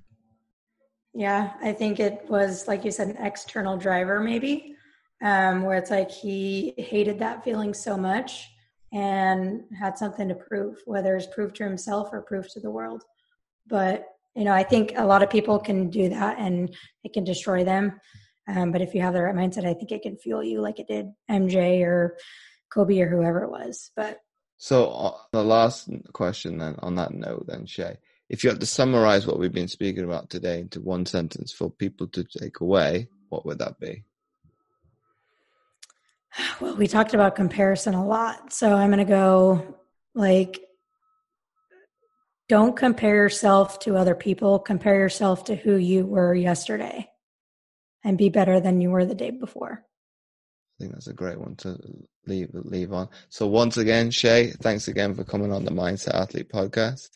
Yeah, I think it was like you said, an external driver maybe, um, where it's like he hated that feeling so much and had something to prove, whether it's proof to himself or proof to the world. But you know, I think a lot of people can do that and it can destroy them. Um, but if you have the right mindset, I think it can fuel you like it did MJ or Kobe or whoever it was. But so uh, the last question then on that note then Shay, if you had to summarize what we've been speaking about today into one sentence for people to take away, what would that be? Well, we talked about comparison a lot. So I'm going to go like don't compare yourself to other people, compare yourself to who you were yesterday and be better than you were the day before. I think that's a great one to leave leave on. So once again, Shay, thanks again for coming on the Mindset Athlete podcast.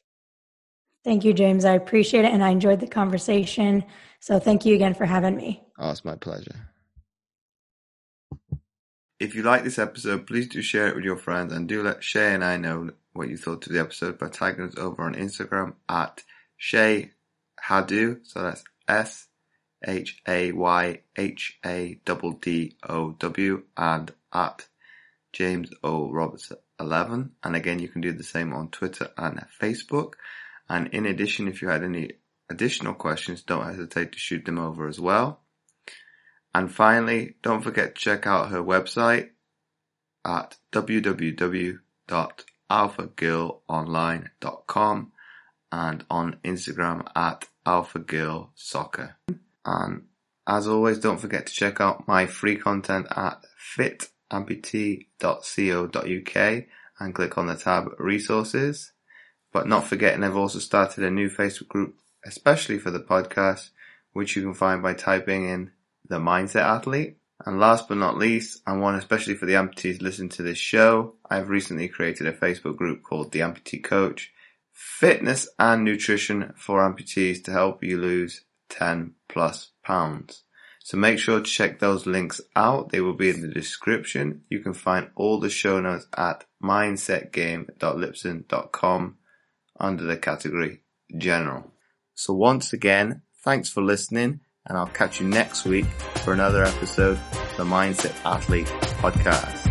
Thank you, James. I appreciate it and I enjoyed the conversation. So thank you again for having me. Oh, it's my pleasure. If you like this episode, please do share it with your friends and do let Shay and I know what you thought of the episode by tagging us over on Instagram at Shay Haddow. So that's S H A Y H A D D O W and at James O Roberts 11. And again, you can do the same on Twitter and Facebook. And in addition, if you had any additional questions, don't hesitate to shoot them over as well. And finally, don't forget to check out her website at www.alphagirlonline.com and on Instagram at alphagirlsoccer. And as always, don't forget to check out my free content at fitamputee.co.uk and click on the tab resources. But not forgetting I've also started a new Facebook group, especially for the podcast, which you can find by typing in the Mindset Athlete. And last but not least, and one especially for the amputees listening to this show, I've recently created a Facebook group called The Amputee Coach, fitness and nutrition for amputees to help you lose 10 plus pounds. So make sure to check those links out. They will be in the description. You can find all the show notes at mindsetgame.libsyn.com under the category general. So once again, thanks for listening and I'll catch you next week for another episode of the Mindset Athlete podcast.